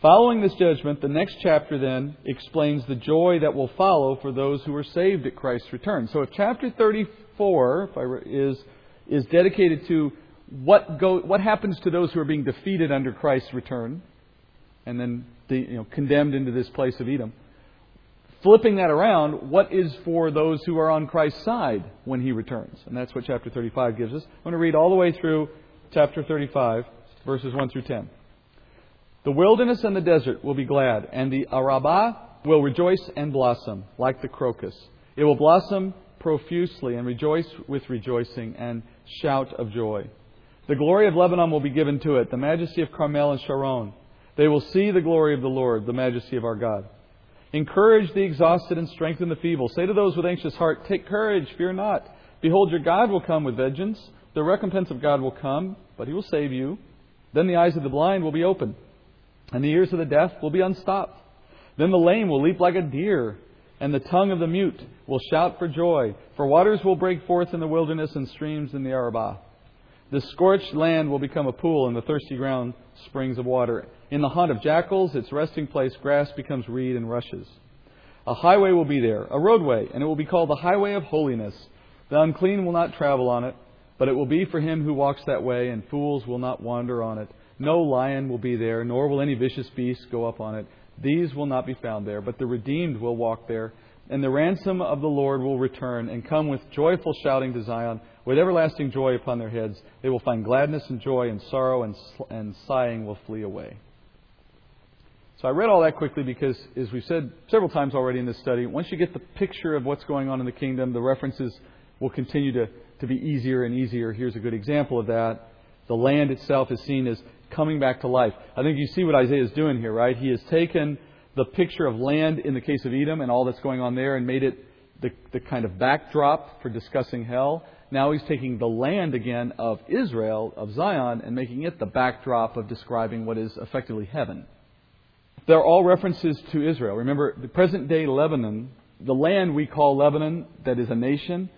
Following this judgment, the next chapter then explains the joy that will follow for those who are saved at Christ's return. So if chapter 34 if I, is is dedicated to what, go, what happens to those who are being defeated under Christ's return and then the, you know, condemned into this place of Edom. Flipping that around, what is for those who are on Christ's side when he returns? And that's what chapter 35 gives us. I'm going to read all the way through chapter 35, verses 1 through 10. The wilderness and the desert will be glad, and the Arabah will rejoice and blossom like the crocus. It will blossom profusely and rejoice with rejoicing and shout of joy. The glory of Lebanon will be given to it, the majesty of Carmel and Sharon. They will see the glory of the Lord, the majesty of our God. Encourage the exhausted and strengthen the feeble. Say to those with anxious heart, Take courage, fear not. Behold, your God will come with vengeance. The recompense of God will come, but he will save you. Then the eyes of the blind will be opened, and the ears of the deaf will be unstopped. Then the lame will leap like a deer, and the tongue of the mute will shout for joy. For waters will break forth in the wilderness and streams in the Arabah. The scorched land will become a pool, and the thirsty ground springs of water. In the haunt of jackals, its resting place, grass becomes reed and rushes. A highway will be there, a roadway, and it will be called the highway of holiness. The unclean will not travel on it, but it will be for him who walks that way, and fools will not wander on it. No lion will be there, nor will any vicious beast go up on it. These will not be found there, but the redeemed will walk there, and the ransom of the Lord will return and come with joyful shouting to Zion with everlasting joy upon their heads. They will find gladness and joy, and sorrow and, and sighing will flee away. So I read all that quickly because, as we've said several times already in this study, once you get the picture of what's going on in the kingdom, the references will continue to, to be easier and easier. Here's a good example of that. The land itself is seen as coming back to life. I think you see what Isaiah is doing here, right? He has taken the picture of land in the case of Edom and all that's going on there and made it the, the kind of backdrop for discussing hell. Now he's taking the land again of Israel, of Zion, and making it the backdrop of describing what is effectively heaven. They're all references to Israel. Remember, the present day Lebanon, the land we call Lebanon, that is a nation,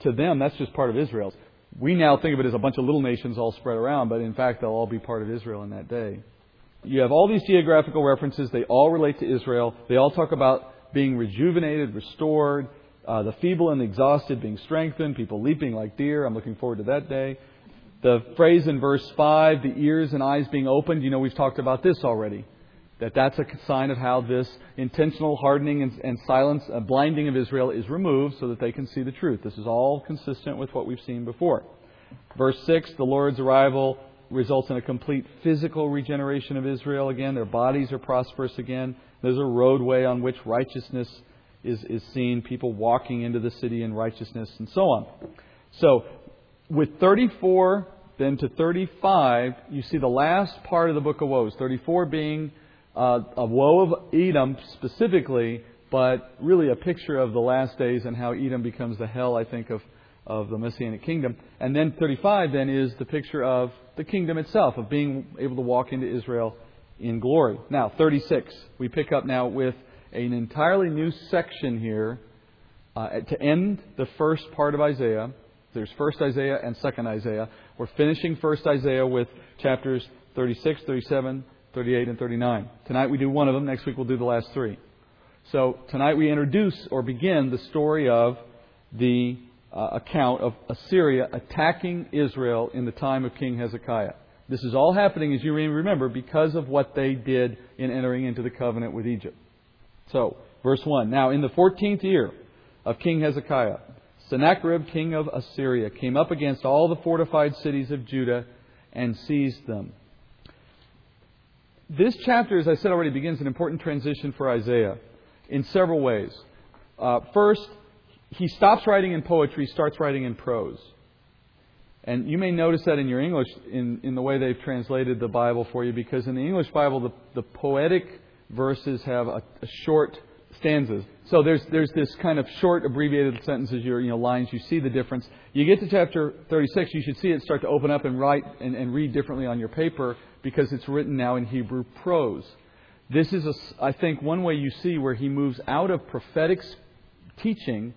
to them, that's just part of Israel's. We now think of it as a bunch of little nations all spread around, but in fact, they'll all be part of Israel in that day. You have all these geographical references. They all relate to Israel. They all talk about being rejuvenated, restored, uh, the feeble and the exhausted being strengthened, people leaping like deer. I'm looking forward to that day. The phrase in verse 5, the ears and eyes being opened, you know, we've talked about this already. That that's a sign of how this intentional hardening and, and silence, uh, blinding of Israel is removed so that they can see the truth. This is all consistent with what we've seen before. Verse 6, the Lord's arrival results in a complete physical regeneration of Israel again. Their bodies are prosperous again. There's a roadway on which righteousness is, is seen, people walking into the city in righteousness, and so on. So, with 34 then to 35, you see the last part of the book of woes. 34 being uh, a woe of Edom specifically, but really a picture of the last days and how Edom becomes the hell, I think, of, of the Messianic kingdom. And then 35 then is the picture of the kingdom itself, of being able to walk into Israel in glory. Now, 36, we pick up now with an entirely new section here uh, to end the first part of Isaiah. There's first Isaiah and second Isaiah. We're finishing first Isaiah with chapters 36, 37, 38, and 39. Tonight we do one of them. Next week we'll do the last three. So tonight we introduce or begin the story of the uh, account of Assyria attacking Israel in the time of King Hezekiah. This is all happening, as you remember, because of what they did in entering into the covenant with Egypt. So, verse 1. Now, in the 14th year of King Hezekiah, Sennacherib, king of Assyria, came up against all the fortified cities of Judah and seized them. This chapter, as I said already, begins an important transition for Isaiah in several ways. Uh, first, he stops writing in poetry, starts writing in prose. And you may notice that in your English, in, in the way they've translated the Bible for you, because in the English Bible, the, the poetic verses have a, a short stanzas. So there's there's this kind of short abbreviated sentences, your you know lines. You see the difference. You get to chapter 36, you should see it start to open up and write and, and read differently on your paper because it's written now in Hebrew prose. This is, a, I think, one way you see where he moves out of prophetic teaching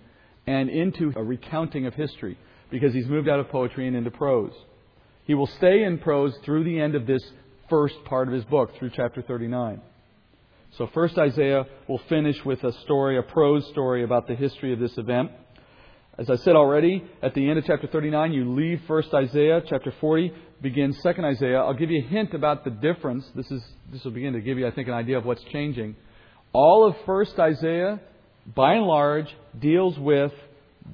and into a recounting of history because he's moved out of poetry and into prose. He will stay in prose through the end of this first part of his book, through chapter 39. So, first Isaiah will finish with a story, a prose story about the history of this event. As I said already, at the end of chapter 39, you leave first Isaiah. Chapter 40 begins second Isaiah. I'll give you a hint about the difference. This, is, this will begin to give you, I think, an idea of what's changing. All of first Isaiah, by and large, deals with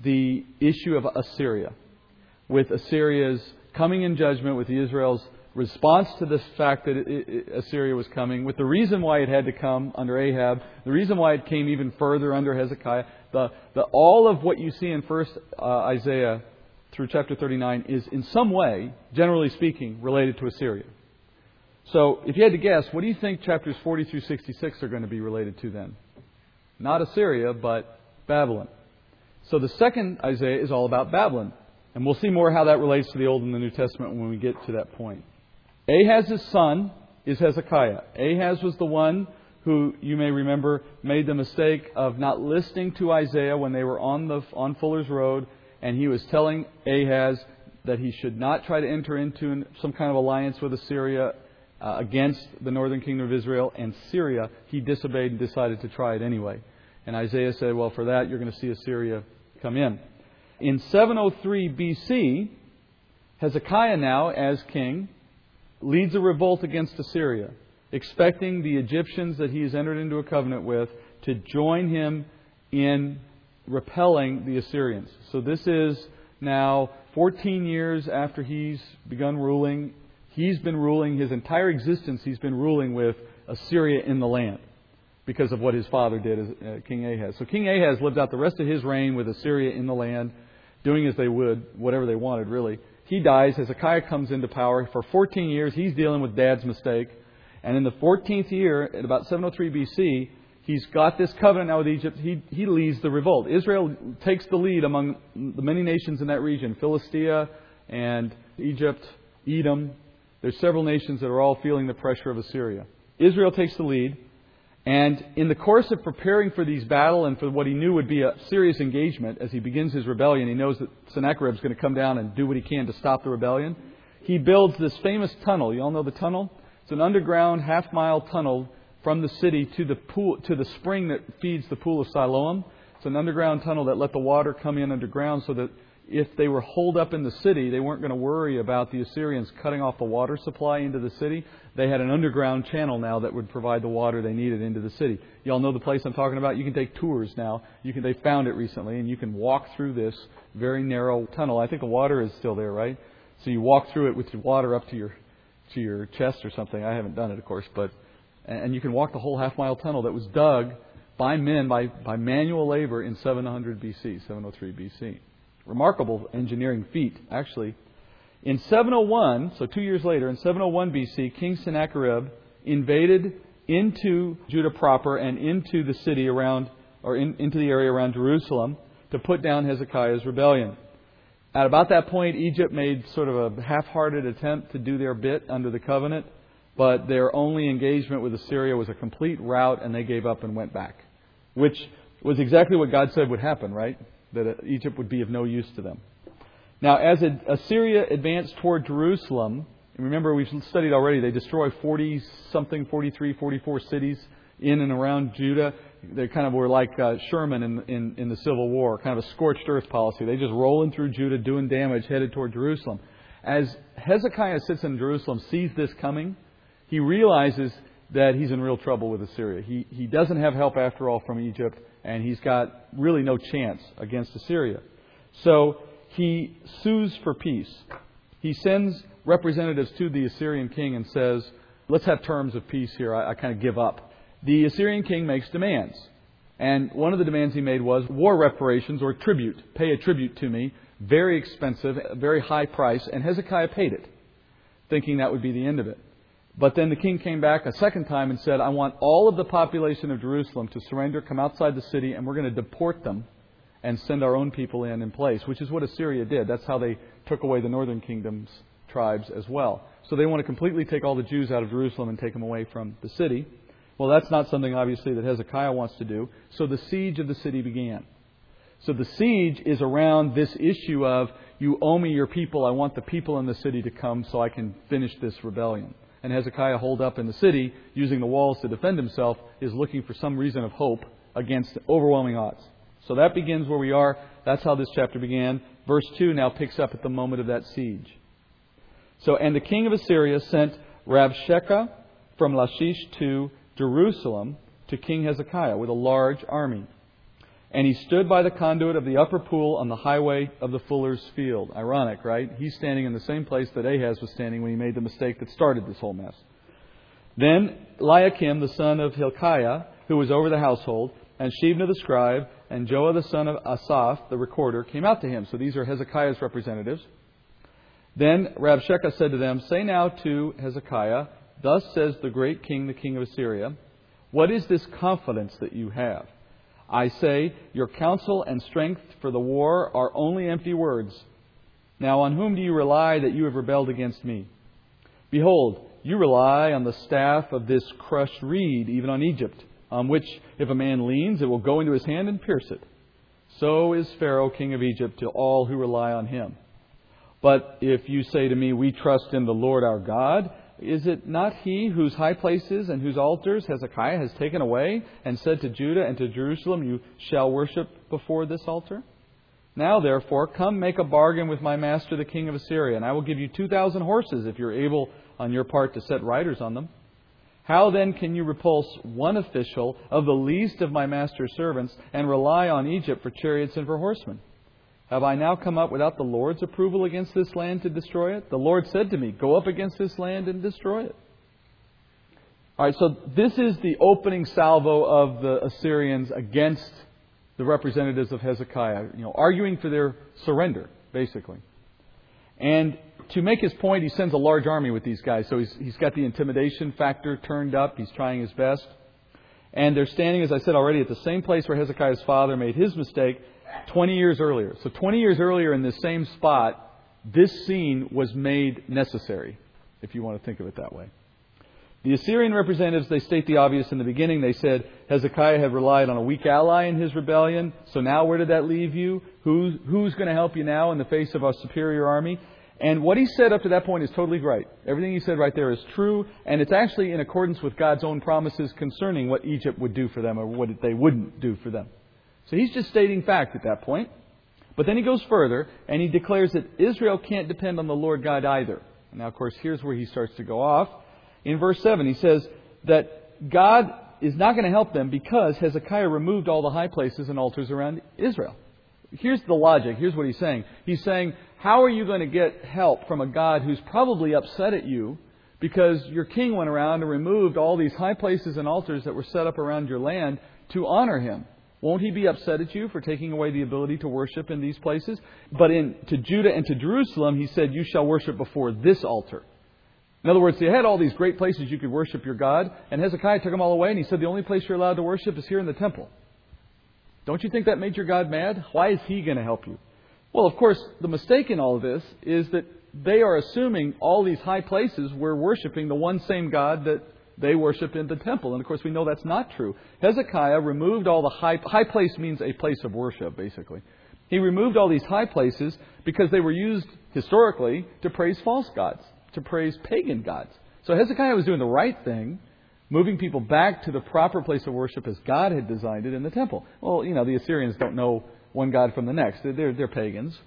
the issue of Assyria, with Assyria's coming in judgment, with Israel's response to the fact that it, it, Assyria was coming, with the reason why it had to come under Ahab, the reason why it came even further under Hezekiah. The, the, all of what you see in First uh, Isaiah through chapter 39 is in some way, generally speaking, related to Assyria. So, if you had to guess, what do you think chapters 40 through 66 are going to be related to then? Not Assyria, but Babylon. So the second Isaiah is all about Babylon. And we'll see more how that relates to the Old and the New Testament when we get to that point. Ahaz's son is Hezekiah. Ahaz was the one who, you may remember, made the mistake of not listening to Isaiah when they were on, the, on Fuller's Road, and he was telling Ahaz that he should not try to enter into some kind of alliance with Assyria uh, against the northern kingdom of Israel and Syria. He disobeyed and decided to try it anyway. And Isaiah said, Well, for that, you're going to see Assyria come in. In 703 BC, Hezekiah now, as king, leads a revolt against Assyria, expecting the Egyptians that he has entered into a covenant with to join him in repelling the Assyrians. So this is now 14 years after he's begun ruling. He's been ruling his entire existence, he's been ruling with Assyria in the land because of what his father did as uh, King Ahaz. So King Ahaz lived out the rest of his reign with Assyria in the land, doing as they would, whatever they wanted, really. He dies. Hezekiah comes into power. For 14 years, he's dealing with dad's mistake. And in the 14th year, at about 703 BC, he's got this covenant now with Egypt. He, he leads the revolt. Israel takes the lead among the many nations in that region Philistia and Egypt, Edom. There's several nations that are all feeling the pressure of Assyria. Israel takes the lead. And in the course of preparing for these battle and for what he knew would be a serious engagement as he begins his rebellion, he knows that Sennacherib is going to come down and do what he can to stop the rebellion. He builds this famous tunnel. You all know the tunnel? It's an underground half mile tunnel from the city to the pool to the spring that feeds the pool of Siloam. It's an underground tunnel that let the water come in underground so that if they were holed up in the city, they weren't going to worry about the Assyrians cutting off the water supply into the city. They had an underground channel now that would provide the water they needed into the city. You all know the place I'm talking about. You can take tours now. You can. They found it recently, and you can walk through this very narrow tunnel. I think the water is still there, right? So you walk through it with your water up to your to your chest or something. I haven't done it, of course, but and you can walk the whole half mile tunnel that was dug by men by by manual labor in 700 BC, 703 BC remarkable engineering feat, actually. In 701, so two years later, in 701 BC, King Sennacherib invaded into Judah proper and into the city around, or in, into the area around Jerusalem to put down Hezekiah's rebellion. At about that point, Egypt made sort of a half hearted attempt to do their bit under the covenant, but their only engagement with Assyria was a complete rout, and they gave up and went back. Which was exactly what God said would happen, right? That Egypt would be of no use to them. Now, as Assyria advanced toward Jerusalem, remember we've studied already, they destroy 40 something, 43, 44 cities in and around Judah. They kind of were like uh, Sherman in, in, in the Civil War, kind of a scorched earth policy. They just rolling through Judah, doing damage, headed toward Jerusalem. As Hezekiah sits in Jerusalem, sees this coming, he realizes that he's in real trouble with Assyria. He, he doesn't have help after all from Egypt and he's got really no chance against Assyria. So he sues for peace. He sends representatives to the Assyrian king and says, Let's have terms of peace here. I, I kind of give up. The Assyrian king makes demands. And one of the demands he made was war reparations or tribute. Pay a tribute to me. Very expensive, very high price. And Hezekiah paid it, thinking that would be the end of it. But then the king came back a second time and said, I want all of the population of Jerusalem to surrender, come outside the city, and we're going to deport them and send our own people in in place, which is what Assyria did. That's how they took away the northern kingdom's tribes as well. So they want to completely take all the Jews out of Jerusalem and take them away from the city. Well, that's not something, obviously, that Hezekiah wants to do. So the siege of the city began. So the siege is around this issue of, you owe me your people, I want the people in the city to come so I can finish this rebellion and Hezekiah holed up in the city, using the walls to defend himself, is looking for some reason of hope against overwhelming odds. So that begins where we are. That's how this chapter began. Verse 2 now picks up at the moment of that siege. So, and the king of Assyria sent Rabshakeh from Lachish to Jerusalem to King Hezekiah with a large army. And he stood by the conduit of the upper pool on the highway of the fuller's field. Ironic, right? He's standing in the same place that Ahaz was standing when he made the mistake that started this whole mess. Then Eliakim, the son of Hilkiah, who was over the household, and Shebna the scribe, and Joah the son of Asaph, the recorder, came out to him. So these are Hezekiah's representatives. Then Rabshakeh said to them, Say now to Hezekiah, Thus says the great king, the king of Assyria, What is this confidence that you have? I say, Your counsel and strength for the war are only empty words. Now on whom do you rely that you have rebelled against me? Behold, you rely on the staff of this crushed reed, even on Egypt, on which if a man leans, it will go into his hand and pierce it. So is Pharaoh, king of Egypt, to all who rely on him. But if you say to me, We trust in the Lord our God, is it not he whose high places and whose altars Hezekiah has taken away and said to Judah and to Jerusalem, You shall worship before this altar? Now, therefore, come make a bargain with my master the king of Assyria, and I will give you 2,000 horses if you're able on your part to set riders on them. How then can you repulse one official of the least of my master's servants and rely on Egypt for chariots and for horsemen? Have I now come up without the Lord's approval against this land to destroy it? The Lord said to me, Go up against this land and destroy it. All right, so this is the opening salvo of the Assyrians against the representatives of Hezekiah, you know, arguing for their surrender, basically. And to make his point, he sends a large army with these guys. So he's, he's got the intimidation factor turned up. He's trying his best. And they're standing, as I said already, at the same place where Hezekiah's father made his mistake 20 years earlier. So 20 years earlier in this same spot, this scene was made necessary, if you want to think of it that way. The Assyrian representatives, they state the obvious in the beginning. They said Hezekiah had relied on a weak ally in his rebellion. So now where did that leave you? Who's, who's going to help you now in the face of a superior army? And what he said up to that point is totally right. Everything he said right there is true, and it's actually in accordance with God's own promises concerning what Egypt would do for them or what they wouldn't do for them. So he's just stating fact at that point. But then he goes further and he declares that Israel can't depend on the Lord God either. Now, of course, here's where he starts to go off. In verse 7, he says that God is not going to help them because Hezekiah removed all the high places and altars around Israel. Here's the logic. Here's what he's saying. He's saying, How are you going to get help from a God who's probably upset at you because your king went around and removed all these high places and altars that were set up around your land to honor him? Won't he be upset at you for taking away the ability to worship in these places? But in, to Judah and to Jerusalem, he said, You shall worship before this altar. In other words, they had all these great places you could worship your God, and Hezekiah took them all away, and he said, The only place you're allowed to worship is here in the temple. Don't you think that made your God mad? Why is he going to help you? Well, of course, the mistake in all of this is that they are assuming all these high places were worshiping the one same God that they worshiped in the temple. And of course, we know that's not true. Hezekiah removed all the high, high place means a place of worship, basically. He removed all these high places because they were used historically to praise false gods, to praise pagan gods. So Hezekiah was doing the right thing, moving people back to the proper place of worship as God had designed it in the temple. Well, you know, the Assyrians don't know one God from the next. They're, they're pagans.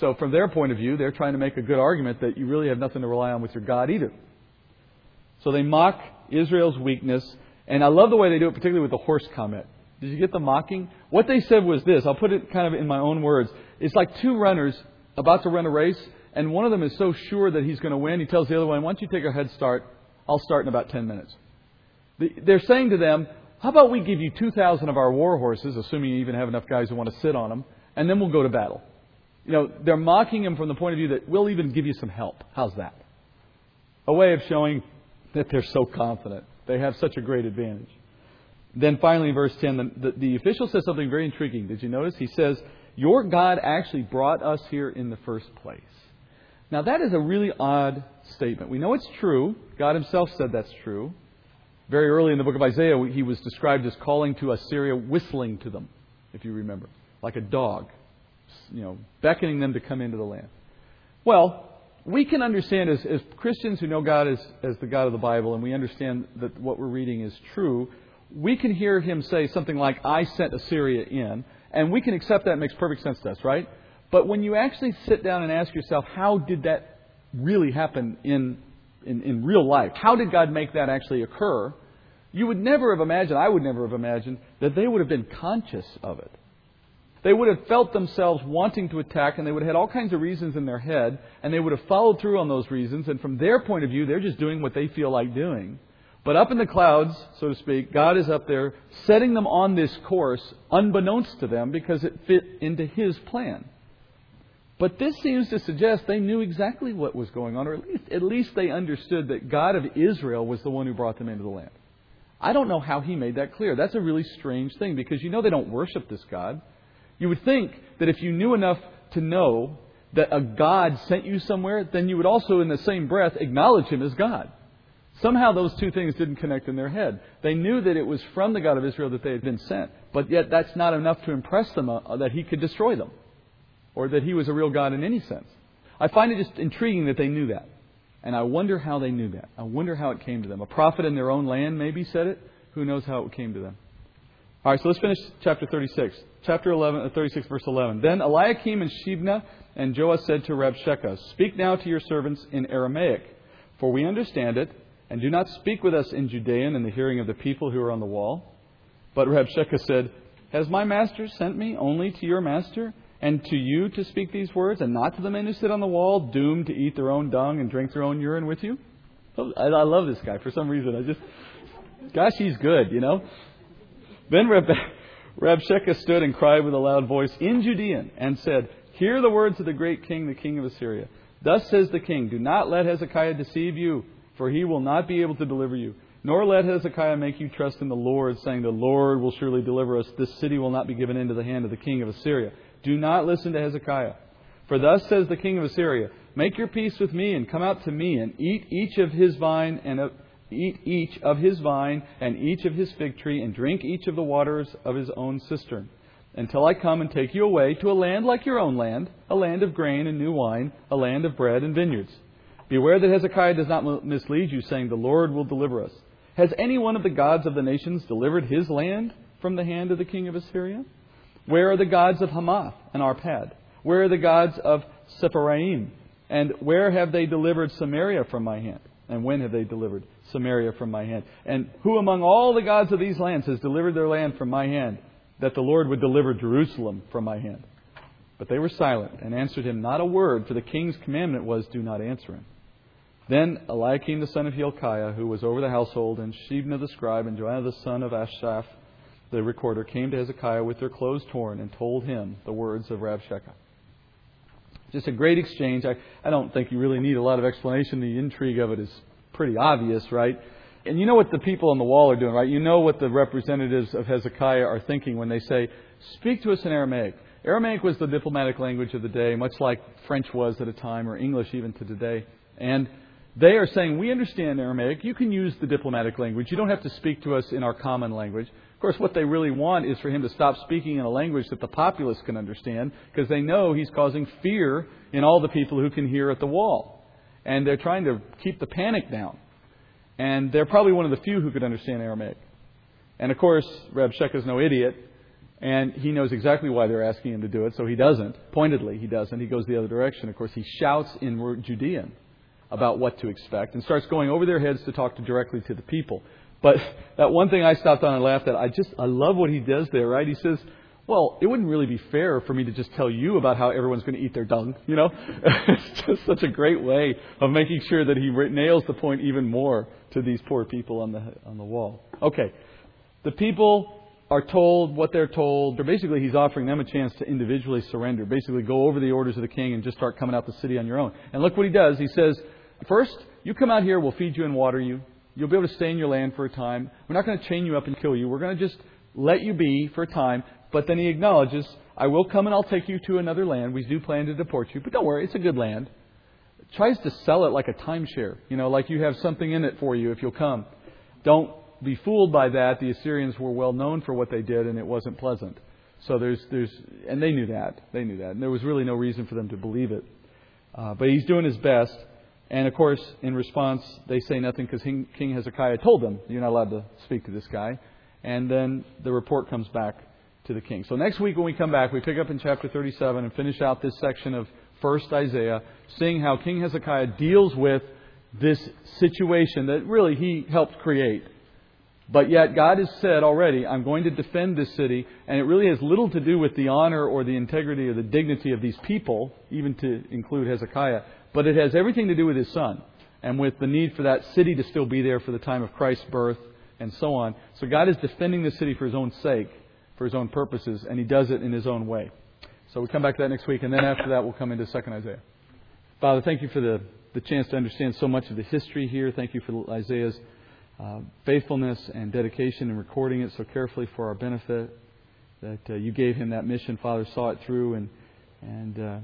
So from their point of view, they're trying to make a good argument that you really have nothing to rely on with your God either. So they mock Israel's weakness. And I love the way they do it, particularly with the horse comment. Did you get the mocking? What they said was this. I'll put it kind of in my own words. It's like two runners about to run a race, and one of them is so sure that he's going to win, he tells the other one, Why don't you take a head start? I'll start in about 10 minutes. They're saying to them, How about we give you 2,000 of our war horses, assuming you even have enough guys who want to sit on them, and then we'll go to battle. You know, they're mocking him from the point of view that we'll even give you some help. How's that? A way of showing that they're so confident. They have such a great advantage. Then finally, verse 10, the, the, the, official says something very intriguing. Did you notice? He says, Your God actually brought us here in the first place. Now, that is a really odd statement. We know it's true. God himself said that's true. Very early in the book of Isaiah, he was described as calling to Assyria, whistling to them, if you remember, like a dog, you know, beckoning them to come into the land. Well, we can understand as, as Christians who know God as, as the God of the Bible and we understand that what we're reading is true, we can hear him say something like, I sent Assyria in, And we can accept that. Makes perfect sense to us, right? But when you actually sit down and ask yourself, how did that really happen in, in, in real life? How did God make that actually occur? You would never have imagined, I would never have imagined, that they would have been conscious of it. They would have felt themselves wanting to attack, and they would have had all kinds of reasons in their head, and they would have followed through on those reasons, and from their point of view, they're just doing what they feel like doing. But up in the clouds, so to speak, God is up there setting them on this course, unbeknownst to them, because it fit into His plan. But this seems to suggest they knew exactly what was going on, or at least, at least they understood that God of Israel was the one who brought them into the land. I don't know how He made that clear. That's a really strange thing, because you know they don't worship this God. You would think that if you knew enough to know that a God sent you somewhere, then you would also, in the same breath, acknowledge Him as God. Somehow those two things didn't connect in their head. They knew that it was from the God of Israel that they had been sent, but yet that's not enough to impress them uh, that He could destroy them, or that He was a real God in any sense. I find it just intriguing that they knew that. And I wonder how they knew that. I wonder how it came to them. A prophet in their own land maybe said it. Who knows how it came to them? All right, so let's finish chapter 36. Chapter 11, uh, 36, verse 11. Then Eliakim and Shebna and Joah said to Rabshakeh, Speak now to your servants in Aramaic, for we understand it, and do not speak with us in Judean in the hearing of the people who are on the wall. But Rabshakeh said, Has my master sent me only to your master and to you to speak these words, and not to the men who sit on the wall, doomed to eat their own dung and drink their own urine with you? I, I love this guy for some reason. I just, gosh, he's good, you know. Then Rab- Rabshakeh stood and cried with a loud voice in Judean and said, Hear the words of the great king, the king of Assyria. Thus says the king, Do not let Hezekiah deceive you, for he will not be able to deliver you. Nor let Hezekiah make you trust in the Lord, saying, The Lord will surely deliver us. This city will not be given into the hand of the king of Assyria. Do not listen to Hezekiah. For thus says the king of Assyria, Make your peace with me, and come out to me, and eat each of his vine and of eat each of his vine and each of his fig tree, and drink each of the waters of his own cistern, until I come and take you away to a land like your own land, a land of grain and new wine, a land of bread and vineyards. Beware that Hezekiah does not mislead you, saying, The Lord will deliver us. Has any one of the gods of the nations delivered his land from the hand of the king of Assyria? Where are the gods of Hamath and Arpad? Where are the gods of Sepharvaim? And where have they delivered Samaria from my hand? And when have they delivered Samaria from my hand? And who among all the gods of these lands has delivered their land from my hand, that the Lord would deliver Jerusalem from my hand? But they were silent and answered him not a word, for the king's commandment was, Do not answer him. Then Eliakim the son of Hilkiah, who was over the household, and Shebna the scribe, and Joah the son of Asaph the recorder, came to Hezekiah with their clothes torn and told him the words of Rabshakeh. Just a great exchange. I, I don't think you really need a lot of explanation. The intrigue of it is pretty obvious, right? And you know what the people on the wall are doing, right? You know what the representatives of Hezekiah are thinking when they say, Speak to us in Aramaic. Aramaic was the diplomatic language of the day, much like French was at a time, or English even to today. And they are saying, We understand Aramaic. You can use the diplomatic language. You don't have to speak to us in our common language. Of course, what they really want is for him to stop speaking in a language that the populace can understand because they know he's causing fear in all the people who can hear at the wall. And they're trying to keep the panic down. And they're probably one of the few who could understand Aramaic. And of course, Rabshakeh is no idiot, and he knows exactly why they're asking him to do it, so he doesn't. Pointedly, he doesn't. He goes the other direction. Of course, he shouts in Judean about what to expect and starts going over their heads to talk to directly to the people. But that one thing I stopped on and laughed at, I just, I love what he does there, right? He says, well, it wouldn't really be fair for me to just tell you about how everyone's going to eat their dung, you know? it's just such a great way of making sure that he nails the point even more to these poor people on the, on the wall. Okay. The people are told what they're told. They're basically, he's offering them a chance to individually surrender. Basically, go over the orders of the king and just start coming out the city on your own. And look what he does. He says, First, you come out here, we'll feed you and water you. You'll be able to stay in your land for a time. We're not going to chain you up and kill you. We're going to just let you be for a time. But then he acknowledges, I will come and I'll take you to another land. We do plan to deport you. But don't worry, it's a good land. Tries to sell it like a timeshare. You know, like you have something in it for you if you'll come. Don't be fooled by that. The Assyrians were well known for what they did, and it wasn't pleasant. So there's, there's, and they knew that. They knew that. And there was really no reason for them to believe it. Uh, but he's doing his best. And of course, in response, they say nothing because King Hezekiah told them, You're not allowed to speak to this guy. And then the report comes back to the king. So next week when we come back, we pick up in chapter 37 and finish out this section of 1st Isaiah, seeing how King Hezekiah deals with this situation that really he helped create. But yet God has said already, I'm going to defend this city, and it really has little to do with the honor or the integrity or the dignity of these people, even to include Hezekiah, but it has everything to do with his son and with the need for that city to still be there for the time of Christ's birth and so on. So God is defending the city for his own sake, for his own purposes, and he does it in his own way. So we come back to that next week, and then after that we'll come into 2nd Isaiah. Father, thank you for the, the chance to understand so much of the history here. Thank you for Isaiah's uh, faithfulness and dedication in recording it so carefully for our benefit. That uh, you gave him that mission, Father, saw it through, and and uh,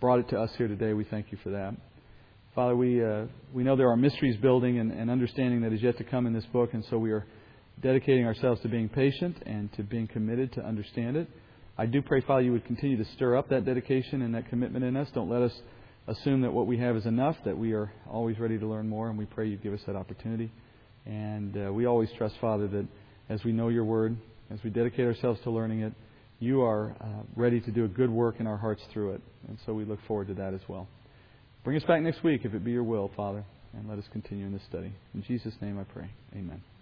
brought it to us here today. We thank you for that. Father, we, uh, we know there are mysteries building and, and understanding that is yet to come in this book, and so we are dedicating ourselves to being patient and to being committed to understand it. I do pray, Father, you would continue to stir up that dedication and that commitment in us. Don't let us assume that what we have is enough, that we are always ready to learn more, and we pray you give us that opportunity. And uh, we always trust, Father, that as we know your word, as we dedicate ourselves to learning it, you are uh, ready to do a good work in our hearts through it. And so we look forward to that as well. Bring us back next week if it be your will, Father, and let us continue in this study. In Jesus' name I pray. Amen.